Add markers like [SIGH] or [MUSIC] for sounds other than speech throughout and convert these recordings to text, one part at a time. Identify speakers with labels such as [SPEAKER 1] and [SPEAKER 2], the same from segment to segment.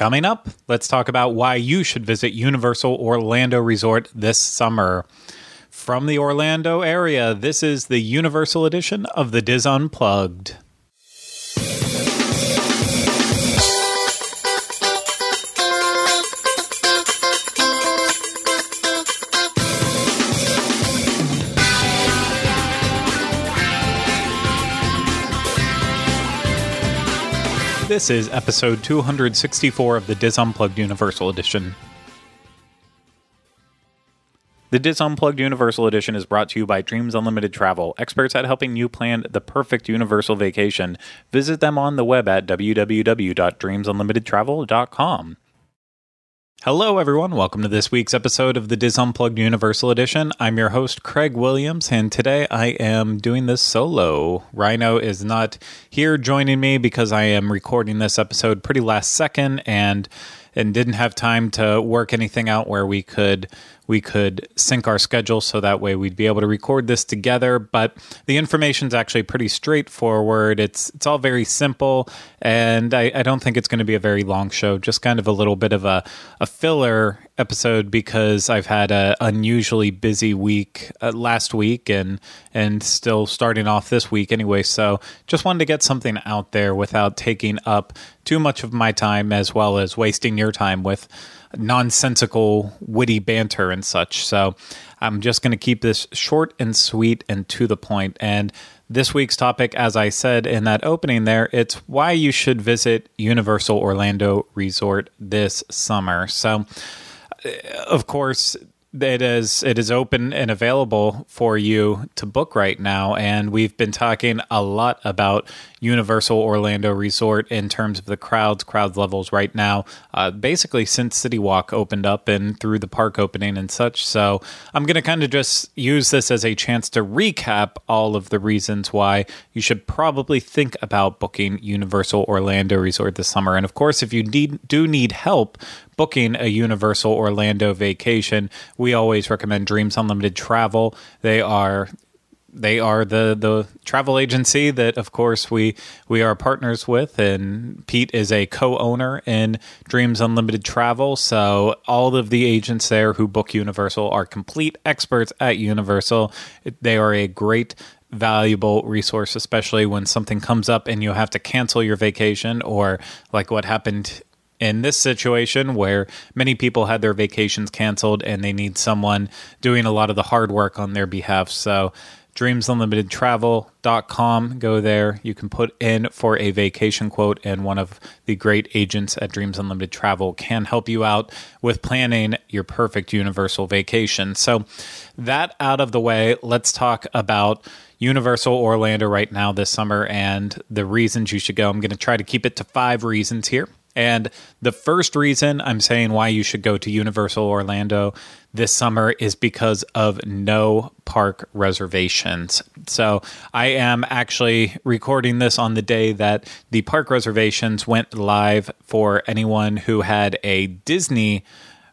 [SPEAKER 1] Coming up, let's talk about why you should visit Universal Orlando Resort this summer. From the Orlando area, this is the Universal edition of the DIS Unplugged. This is episode 264 of the DIS Unplugged Universal Edition. The DIS Unplugged Universal Edition is brought to you by Dreams Unlimited Travel, experts at helping you plan the perfect universal vacation. Visit them on the web at www.dreamsunlimitedtravel.com. Hello, everyone. Welcome to this week's episode of the DIS Unplugged Universal Edition. I'm your host, Craig Williams, and today I am doing this solo. Rhino is not here joining me because I am recording this episode pretty last second and and didn't have time to work anything out where we could we could sync our schedule so that way we'd be able to record this together. But the information is actually pretty straightforward. It's it's all very simple, and I, I don't think it's going to be a very long show. Just kind of a little bit of a, a filler episode because I've had a unusually busy week uh, last week and and still starting off this week anyway. So just wanted to get something out there without taking up too much of my time as well as wasting your time with nonsensical, witty banter and such. So I'm just going to keep this short and sweet and to the point. And this week's topic, as I said in that opening there, it's why you should visit Universal Orlando Resort this summer. So, uh, of course, it is it is open and available for you to book right now. And we've been talking a lot about universal orlando resort in terms of the crowds crowd levels right now uh, basically since city walk opened up and through the park opening and such. So i'm going to kind of just use this as a chance to recap all of the reasons why you should probably think about booking universal orlando resort this summer. And of course if you need, do need help booking a Universal Orlando vacation, we always recommend Dreams Unlimited Travel. They are they are the the travel agency that of course we we are partners with and Pete is a co-owner in Dreams Unlimited Travel so all of the agents there who book Universal are complete experts at Universal they are a great valuable resource especially when something comes up and you have to cancel your vacation or like what happened in this situation where many people had their vacations canceled and they need someone doing a lot of the hard work on their behalf. So, dreamsunlimitedtravel.com. Go there. You can put in for a vacation quote, and one of the great agents at Dreams Unlimited Travel can help you out with planning your perfect universal vacation. So, that out of the way, let's talk about Universal Orlando right now this summer and the reasons you should go. I'm going to try to keep it to five reasons here. And the first reason I'm saying why you should go to Universal Orlando this summer is because of no park reservations. So I am actually recording this on the day that the park reservations went live for anyone who had a Disney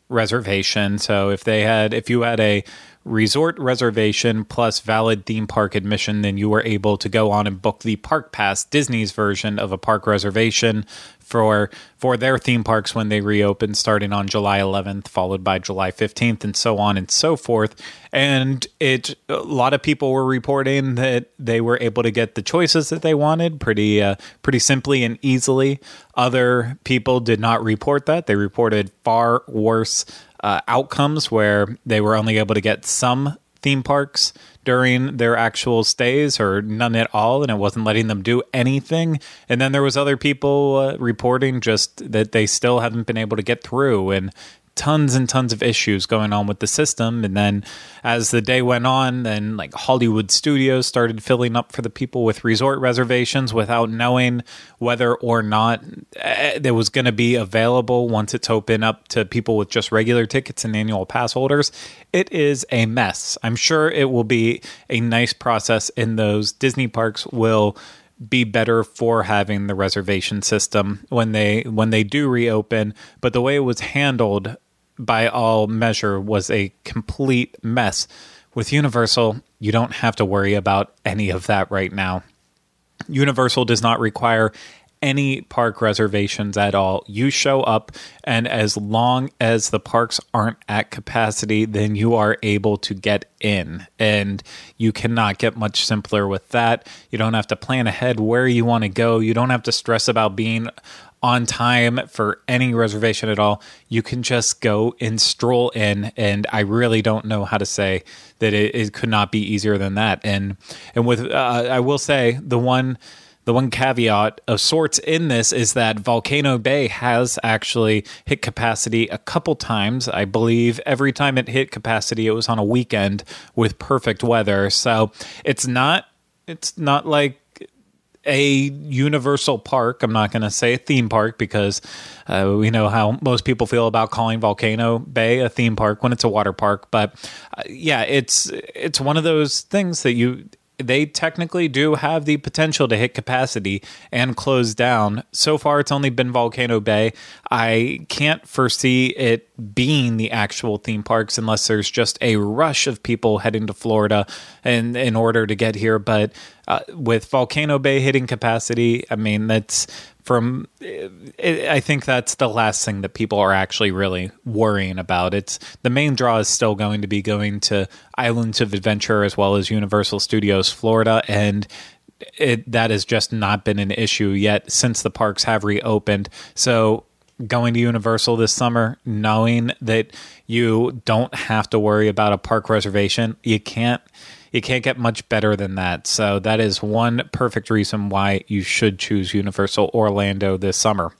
[SPEAKER 1] reservation. So if they had, if you had a resort reservation plus valid theme park admission, then you were able to go on and book the Park Pass, Disney's version of a park reservation for for their theme parks when they reopen starting on July 11th followed by July 15th and so on and so forth. And it a lot of people were reporting that they were able to get the choices that they wanted pretty uh, pretty simply and easily. Other people did not report that. They reported far worse uh, outcomes where they were only able to get some theme parks during their actual stays or none at all and it wasn't letting them do anything. And then there was other people uh, reporting just that they still haven't been able to get through and tons and tons of issues going on with the system. And then as the day went on, then like Hollywood studios started filling up for the people with resort reservations without knowing whether or not uh, there was going to be available once it's open up to people with just regular tickets and annual pass holders. It is a mess. I'm sure it will be a nice process in those Disney parks will be better for having the reservation system when they when they do reopen but the way it was handled by all measure, was a complete mess. With Universal, you don't have to worry about any of that right now. Universal does not require any park reservations at all. You show up, and as long as the parks aren't at capacity, then you are able to get in. And you cannot get much simpler with that. You don't have to plan ahead where you want to go, you don't have to stress about being on time for any reservation at all. You can just go and stroll in, and I really don't know how to say that it, it could not be easier than that. And and with uh, I will say the one the one caveat of sorts in this is that Volcano Bay has actually hit capacity a couple times. I believe every time it hit capacity, it was on a weekend with perfect weather. So it's not it's not like a universal park. I'm not going to say a theme park because uh, we know how most people feel about calling Volcano Bay a theme park when it's a water park. But uh, yeah, it's it's one of those things that you they technically do have the potential to hit capacity and close down. So far, it's only been Volcano Bay. I can't foresee it being the actual theme parks unless there's just a rush of people heading to Florida in, in order to get here. But uh, with Volcano Bay hitting capacity, I mean, that's from eh, eh, I think that's the last thing that people are actually really worrying about. It's the main draw is still going to be going to Islands of Adventure as well as Universal Studios Florida and it that has just not been an issue yet since the parks have reopened. So going to Universal this summer knowing that you don't have to worry about a park reservation, you can't you can't get much better than that. So that is one perfect reason why you should choose Universal Orlando this summer.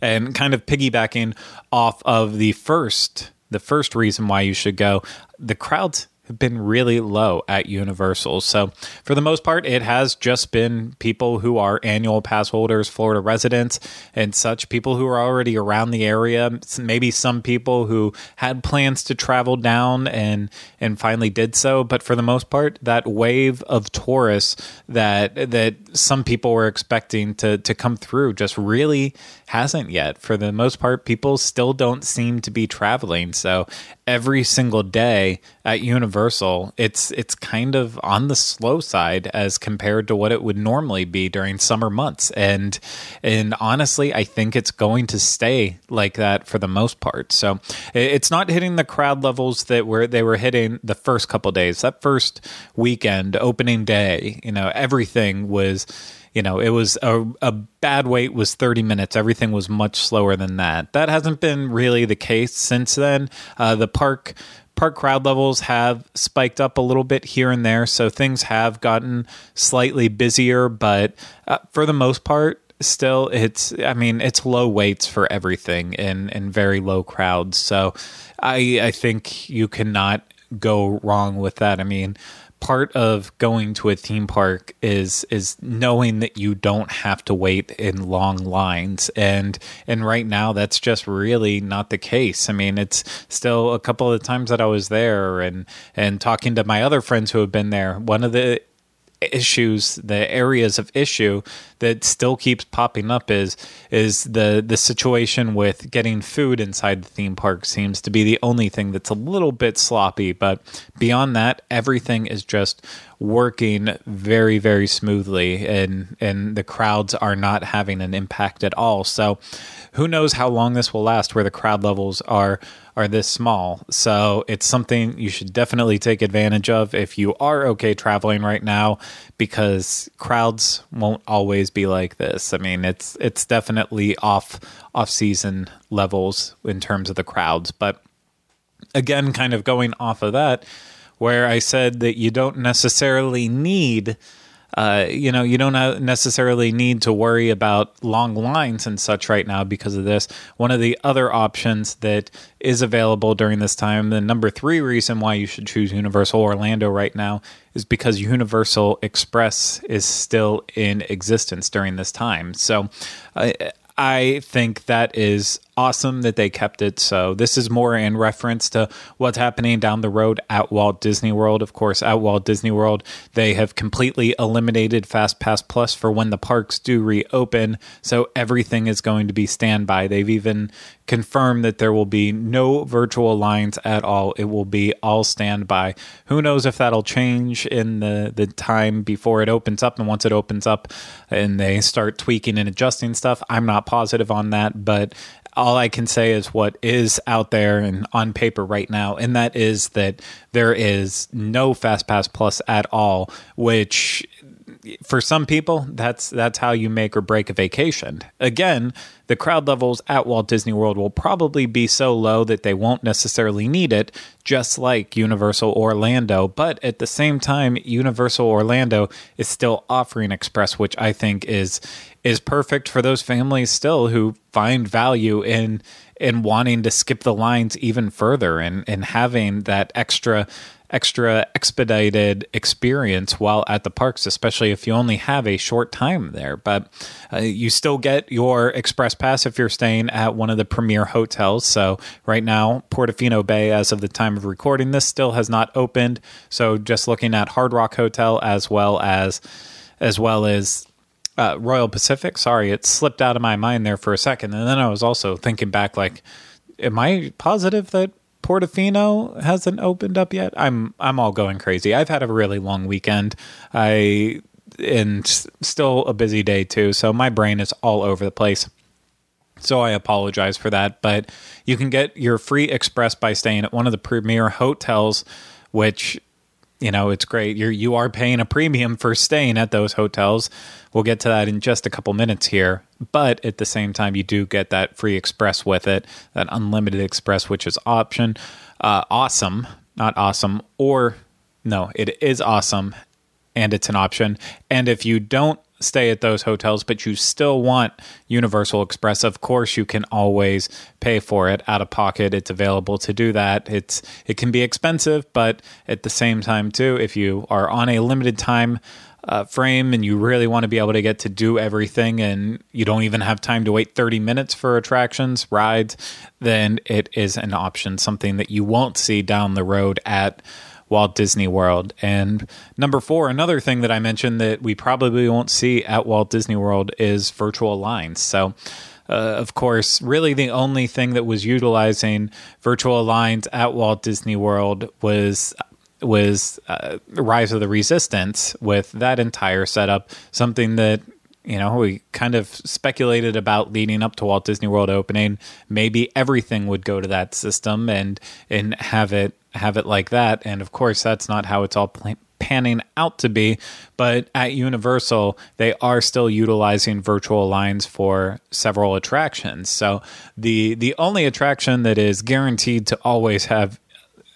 [SPEAKER 1] And kind of piggybacking off of the first the first reason why you should go, the crowds have been really low at Universal. So, for the most part, it has just been people who are annual pass holders, Florida residents, and such people who are already around the area. Maybe some people who had plans to travel down and and finally did so. But for the most part, that wave of tourists that that some people were expecting to to come through just really hasn't yet. For the most part, people still don't seem to be traveling. So every single day at Universal, it's it's kind of on the slow side as compared to what it would normally be during summer months. And and honestly, I think it's going to stay like that for the most part. So it's not hitting the crowd levels that were they were hitting the first couple days. That first weekend, opening day, you know, everything was you know, it was a, a bad wait was 30 minutes. Everything was much slower than that. That hasn't been really the case since then. Uh, the park park crowd levels have spiked up a little bit here and there, so things have gotten slightly busier, but uh, for the most part, still it's i mean it's low waits for everything and and very low crowds so i i think you cannot go wrong with that i mean part of going to a theme park is is knowing that you don't have to wait in long lines and and right now that's just really not the case. I mean, it's still a couple of times that I was there and and talking to my other friends who have been there. One of the issues, the areas of issue that still keeps popping up is is the the situation with getting food inside the theme park seems to be the only thing that's a little bit sloppy. But beyond that, everything is just working very very smoothly, and and the crowds are not having an impact at all. So who knows how long this will last where the crowd levels are are this small. So it's something you should definitely take advantage of if you are okay traveling right now because crowds won't always be like this. I mean, it's it's definitely off off season levels in terms of the crowds, but again kind of going off of that where I said that you don't necessarily need uh, you know, you don't necessarily need to worry about long lines and such right now because of this. One of the other options that is available during this time, the number three reason why you should choose Universal Orlando right now is because Universal Express is still in existence during this time. So, uh, I think that is awesome that they kept it so. This is more in reference to what's happening down the road at Walt Disney World. Of course, at Walt Disney World, they have completely eliminated Fast Pass Plus for when the parks do reopen. So everything is going to be standby. They've even confirmed that there will be no virtual lines at all. It will be all standby. Who knows if that'll change in the, the time before it opens up and once it opens up and they start tweaking and adjusting stuff. I'm not positive on that, but all I can say is what is out there and on paper right now, and that is that there is no Fast Pass Plus at all, which for some people that's that's how you make or break a vacation. Again, the crowd levels at Walt Disney World will probably be so low that they won't necessarily need it, just like Universal Orlando. But at the same time, Universal Orlando is still offering Express, which I think is is perfect for those families still who find value in in wanting to skip the lines even further and and having that extra extra expedited experience while at the parks, especially if you only have a short time there. But uh, you still get your express pass if you're staying at one of the premier hotels. So right now, Portofino Bay, as of the time of recording this, still has not opened. So just looking at Hard Rock Hotel as well as as well as uh, Royal Pacific. Sorry, it slipped out of my mind there for a second, and then I was also thinking back, like, am I positive that Portofino hasn't opened up yet? I'm I'm all going crazy. I've had a really long weekend. I and still a busy day too, so my brain is all over the place. So I apologize for that, but you can get your free express by staying at one of the premier hotels, which you know it's great. You're you are paying a premium for staying at those hotels. We'll get to that in just a couple minutes here. But at the same time you do get that free express with it that unlimited express which is option uh, awesome not awesome or no it is awesome and it's an option. And if you don't stay at those hotels, but you still want Universal Express, of course you can always pay for it out of pocket. It's available to do that. It's it can be expensive, but at the same time too, if you are on a limited time uh, frame and you really want to be able to get to do everything and you don't even have time to wait 30 minutes for attractions, rides, then it is an option, something that you won't see down the road at Walt Disney World. And number four, another thing that I mentioned that we probably won't see at Walt Disney World is virtual lines. So, uh, of course, really the only thing that was utilizing virtual lines at Walt Disney World was was uh, Rise of the Resistance with that entire setup, something that you know we kind of speculated about leading up to Walt Disney World opening. Maybe everything would go to that system and and have it have it like that. And of course, that's not how it's all panning out to be. But at Universal, they are still utilizing virtual lines for several attractions. So the the only attraction that is guaranteed to always have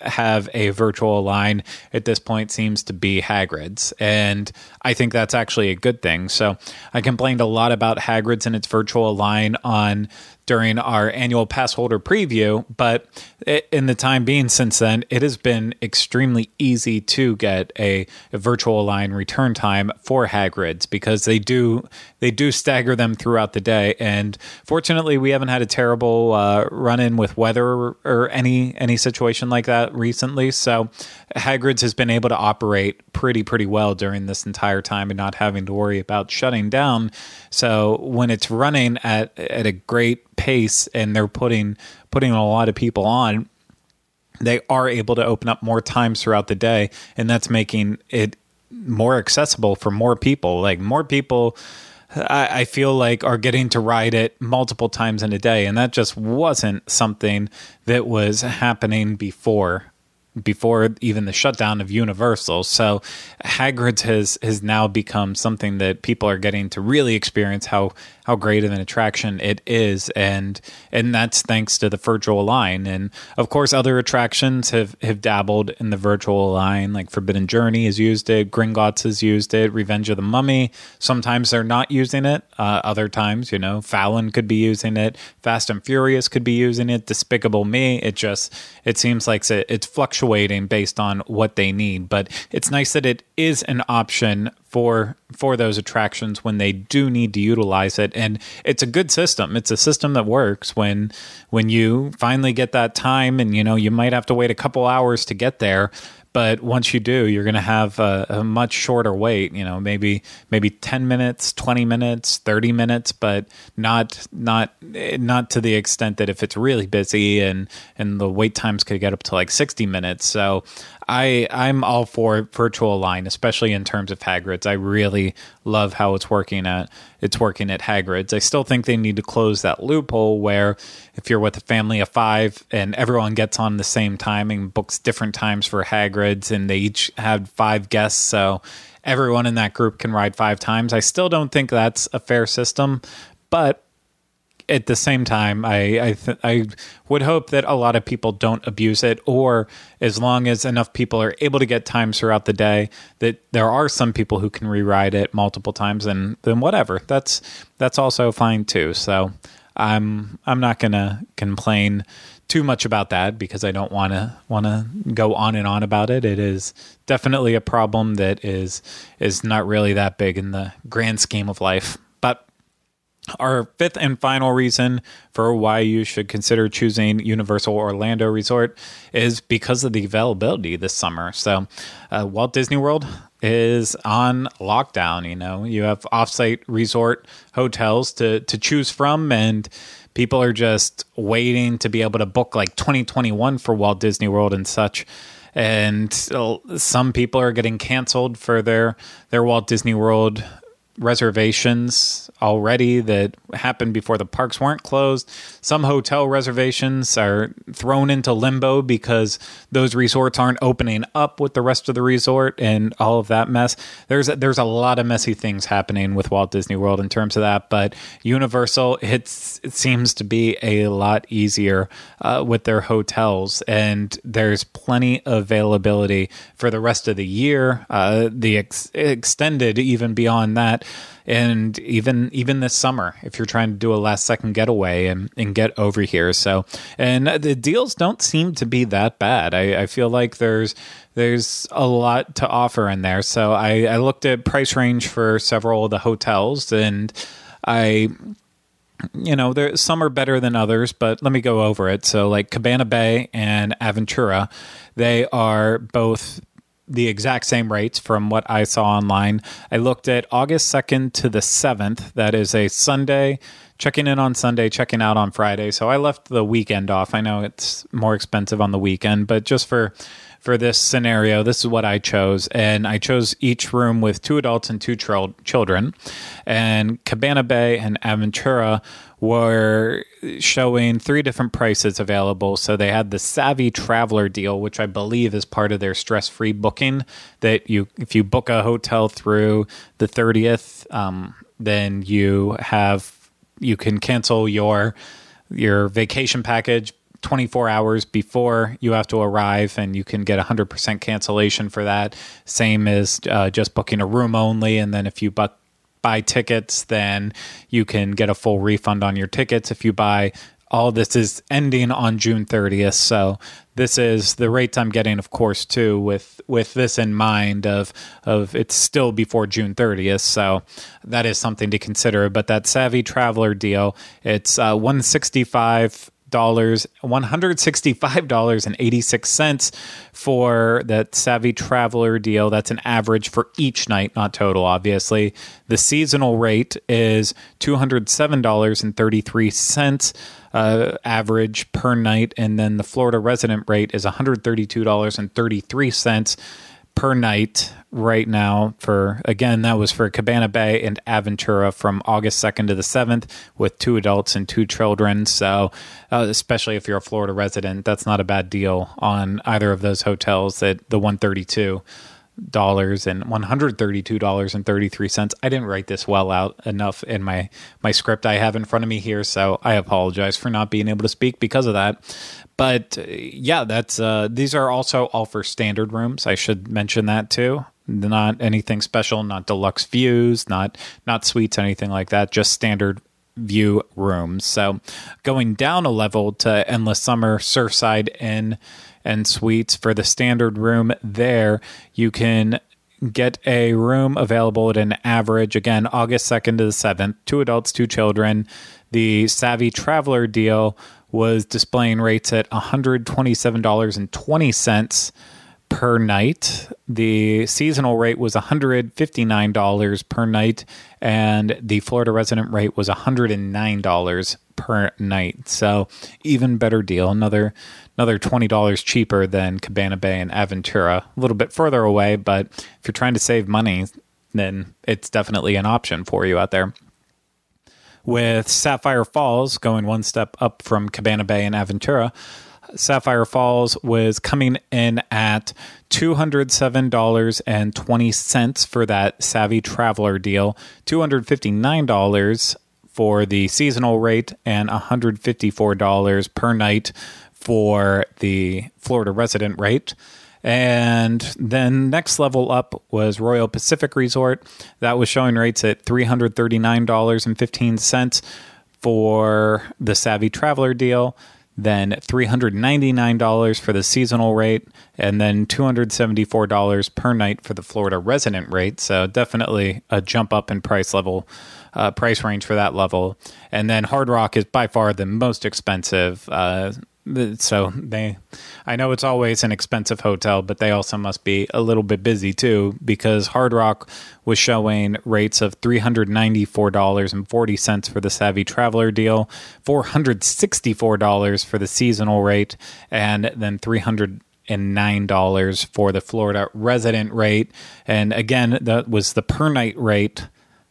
[SPEAKER 1] have a virtual line at this point seems to be Hagrid's. And I think that's actually a good thing. So I complained a lot about Hagrid's and its virtual line on during our annual pass holder preview. But in the time being since then, it has been extremely easy to get a, a, virtual line return time for Hagrid's because they do they do stagger them throughout the day. And fortunately, we haven't had a terrible uh, run in with weather or, or any any situation like that recently. So Hagrid's has been able to operate pretty pretty well during this entire time and not having to worry about shutting down. So when it's running at at a great pace and they're putting putting a lot of people on, they are able to open up more times throughout the day, and that's making it more accessible for more people. Like more people. I, I feel like are getting to ride it multiple times in a day, and that just wasn't something that was happening before before even the shutdown of Universal. So Hagrid's has has now become something that people are getting to really experience how how great of an attraction it is, and and that's thanks to the virtual line. And of course, other attractions have have dabbled in the virtual line, like Forbidden Journey has used it, Gringotts has used it, Revenge of the Mummy. Sometimes they're not using it. Uh, other times, you know, Fallon could be using it, Fast and Furious could be using it, Despicable Me. It just it seems like it's fluctuating based on what they need. But it's nice that it is an option for for those attractions when they do need to utilize it. And it's a good system. It's a system that works when when you finally get that time and you know you might have to wait a couple hours to get there. But once you do you're going to have a, a, much shorter wait you know maybe maybe 10 minutes 20 minutes 30 minutes but not not not to the extent that if it's really busy and and the wait times could get up to like 60 minutes. So I I'm all for virtual line, especially in terms of Hagrid's. I really love how it's working at it's working at Hagrid's. I still think they need to close that loophole where if you're with a family of five and everyone gets on the same timing, books different times for Hagrid's, and they each have five guests, so everyone in that group can ride five times. I still don't think that's a fair system, but at the same time, I I, th- I would hope that a lot of people don't abuse it, or as long as enough people are able to get times throughout the day, that there are some people who can rewrite it multiple times, and then whatever. That's that's also fine too. So I'm I'm not gonna complain too much about that because I don't want to want to go on and on about it. It is definitely a problem that is is not really that big in the grand scheme of life. Our fifth and final reason for why you should consider choosing Universal Orlando Resort is because of the availability this summer. So, uh, Walt Disney World is on lockdown. You know, you have offsite resort hotels to to choose from, and people are just waiting to be able to book like 2021 for Walt Disney World and such and some people are getting canceled for their their Walt Disney World reservations already that happened before the parks weren't closed. Some hotel reservations are thrown into limbo because those resorts aren't opening up with the rest of the resort and all of that mess. There's a, there's a lot of messy things happening with Walt Disney World in terms of that, but Universal it's it seems to be a lot easier uh, with their hotels and there's plenty of availability for the rest of the year. Uh, the ex- extended even beyond that and even even this summer if you're trying to do a last second getaway and, and get over here. So and the deals don't seem to be that bad. I, I feel like there's there's a lot to offer in there. So I, I looked at price range for several of the hotels and I you know, there some are better than others, but let me go over it. So, like Cabana Bay and Aventura, they are both the exact same rates from what I saw online. I looked at August 2nd to the 7th. That is a Sunday, checking in on Sunday, checking out on Friday. So I left the weekend off. I know it's more expensive on the weekend, but just for for this scenario, this is what I chose. And I chose each room with two adults and two tr- children. And Cabana Bay and Aventura were showing three different prices available. So they had the Savvy Traveler deal, which I believe is part of their stress-free booking. That you, if you book a hotel through the thirtieth, um, then you have you can cancel your your vacation package 24 hours before you have to arrive and you can get 100% cancellation for that same as uh, just booking a room only and then if you buck buy tickets, then you can get a full refund on your tickets. If you buy all this is ending on June 30th. So this is the rates I'm getting, of course, too, with with this in mind of of it's still before June 30th. So that is something to consider. But that Savvy Traveler deal, it's uh, 165 dollars $165.86 for that savvy traveler deal. That's an average for each night not total obviously. The seasonal rate is $207.33 uh, average per night. And then the florida resident rate is $132.33 per night right now for again that was for Cabana Bay and Aventura from August 2nd to the 7th with two adults and two children so uh, especially if you're a Florida resident that's not a bad deal on either of those hotels at the 132 dollars and one hundred thirty two dollars and thirty three cents. I didn't write this well out enough in my my script I have in front of me here, so I apologize for not being able to speak because of that. But uh, yeah, that's uh, these are also all for standard rooms. I should mention that too. Not anything special, not deluxe views, not not suites, anything like that. Just standard view rooms. So going down a level to Endless Summer Surfside Inn and suites for the standard room there, you can get a room available at an average, again, August 2nd to the 7th, two adults, two children. The Savvy Traveler deal was displaying rates at $127.20 per night. The seasonal rate was $159 per night, and the Florida resident rate was $109 per night. So even better deal. Another another $20 cheaper than Cabana Bay and Aventura. A little bit further away, but if you're trying to save money, then it's definitely an option for you out there with Sapphire Falls going one step up from Cabana Bay and Aventura. Sapphire Falls was coming in at $207.20 for that Savvy Traveler deal, $259 for the seasonal rate, and $154 per night for the Florida resident rate. And then next level up was Royal Pacific Resort. That was showing rates at $339.15 for the Savvy Traveler deal, then $399 for the seasonal rate, and then $274 per night for the Florida resident rate. So definitely a jump up in price level. Uh, price range for that level, and then Hard Rock is by far the most expensive. Uh, so they i know it's always an expensive hotel but they also must be a little bit busy too because hard rock was showing rates of $394.40 for the savvy traveler deal $464 for the seasonal rate and then 300 and nine dollars for the Florida resident rate, and again that was the per night rate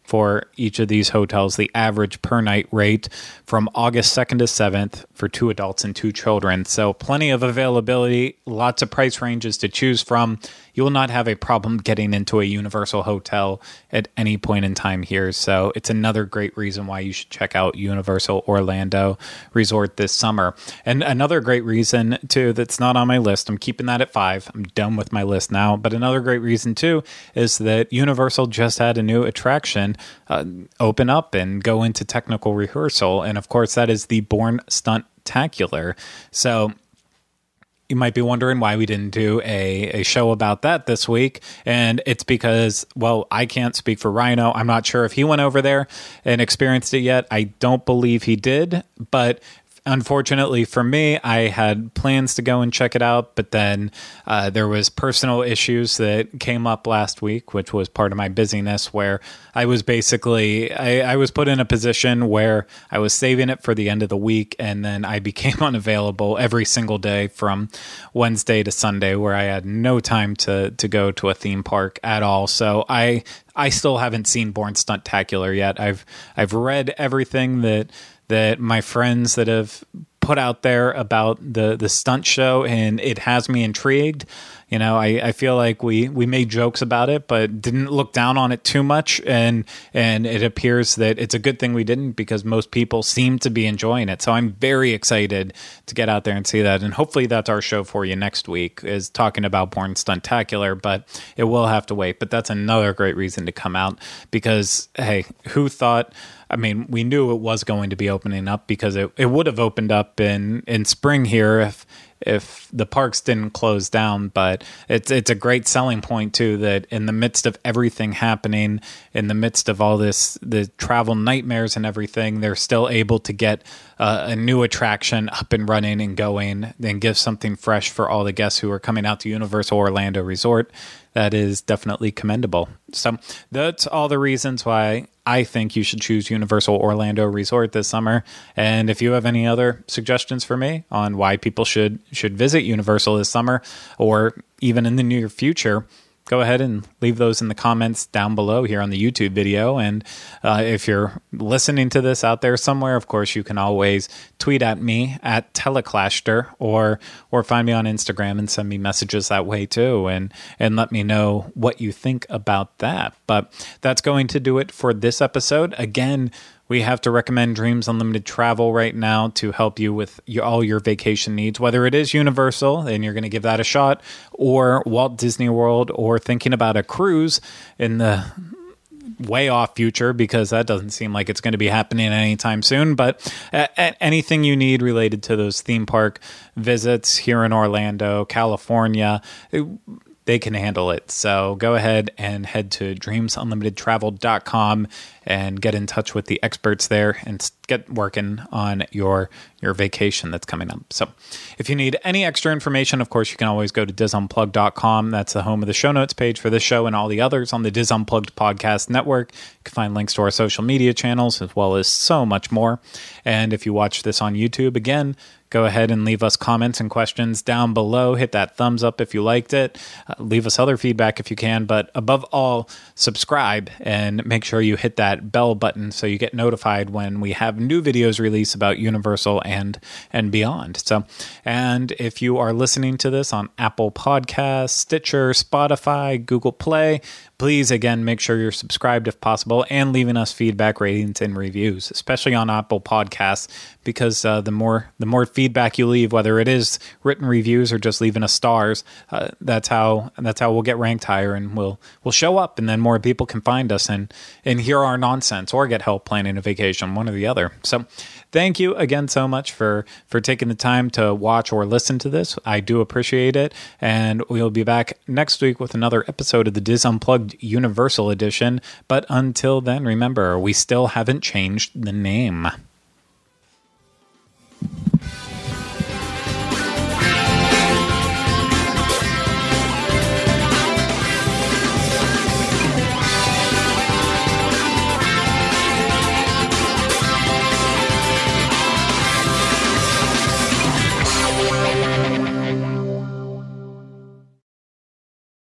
[SPEAKER 1] for each of these hotels, the average per night rate from August 2nd to 7th for two adults and two children. So, plenty of availability, lots of price ranges to choose from you will not have a problem getting into a Universal hotel at any point in time here. So it's another great reason why you should check out Universal Orlando Resort this summer. And another great reason, too, that's not on my list, I'm keeping that at five. I'm done with my list now. But another great reason, too, is that Universal just had a new attraction uh, open up and go into technical rehearsal. And of course, that is the Born Stunt Tacular. So you might be wondering why we didn't do a, a show about that this week. And it's because, well, I can't speak for Rhino. I'm not sure if he went over there and experienced it yet. I don't believe he did. But unfortunately for me, I had plans to go and check it out, but then uh, there was personal issues that came up last week, which was part of my busyness. Where I was basically I, I was put in a position where I was saving it for the end of the week, and then I [LAUGHS] became unavailable every single day from Wednesday to Sunday, where I had no time to to go to a theme park at all. So I I still haven't seen Bourne Stuntacular yet. I've I've read everything that that my friends that have put out there about the the stunt show, and it has me intrigued. You know, I, I feel like we, we made jokes about it, but didn't look down on it too much, and and it appears that it's a good thing we didn't because most people seem to be enjoying it. So I'm very excited to get out there and see that, and hopefully that's our show for you next week is talking about Bourne Stuntacular, but it will have to wait. But that's another great reason to come out because hey, who thought? I mean, we knew it was going to be opening up because it, it would have opened up in, in spring here if if the parks didn't close down. But it's it's a great selling point too that in the midst of everything happening, in the midst of all this the travel nightmares and everything, they're still able to get uh, a new attraction up and running and going, and give something fresh for all the guests who are coming out to Universal Orlando Resort. That is definitely commendable. So that's all the reasons why I think you should choose Universal Orlando Resort this summer. And if you have any other suggestions for me on why people should should visit Universal this summer or even in the near future, go ahead and leave those in the comments down below here on the YouTube video. And uh, if you're listening to this out there somewhere, of course, you can always tweet at me at Teleclaster or or find me on Instagram and send me messages that way too, and and let me know what you think about that. But that's going to do it for this episode. Again we have to recommend Dreams Unlimited Travel right now to help you with your, all your vacation needs, whether it is Universal and you're going to give that a shot, or Walt Disney World, or thinking about a cruise in the way off future because that doesn't seem like it's going to be happening anytime soon. But uh, anything you need related to those theme park visits here in Orlando, California, they can handle it. So go ahead and head to dreamsunlimitedtravel.com and get in touch with the experts there and get working on your your vacation that's coming up. So, if you need any extra information, of course, you can always go to disunplugged.com. That's the home of the show notes page for this show and all the others on the Dis Unplugged podcast network. You can find links to our social media channels as well as so much more. And if you watch this on YouTube, again, go ahead and leave us comments and questions down below. Hit that thumbs up if you liked it. Uh, leave us other feedback if you can. But above all, subscribe and make sure you hit that bell button so you get notified when we have new videos released about Universal and and beyond. So, and if you are listening to this on Apple Podcasts, Stitcher, Spotify, Google Play, please again make sure you're subscribed if possible and leaving us feedback ratings and reviews especially on apple podcasts because uh, the more the more feedback you leave whether it is written reviews or just leaving us stars uh, that's how that's how we'll get ranked higher and we'll we'll show up and then more people can find us and and hear our nonsense or get help planning a vacation one or the other. So thank you again so much for for taking the time to watch or listen to this i do appreciate it and we'll be back next week with another episode of the dis unplugged Universal Edition. But until then, remember, we still haven't changed the name.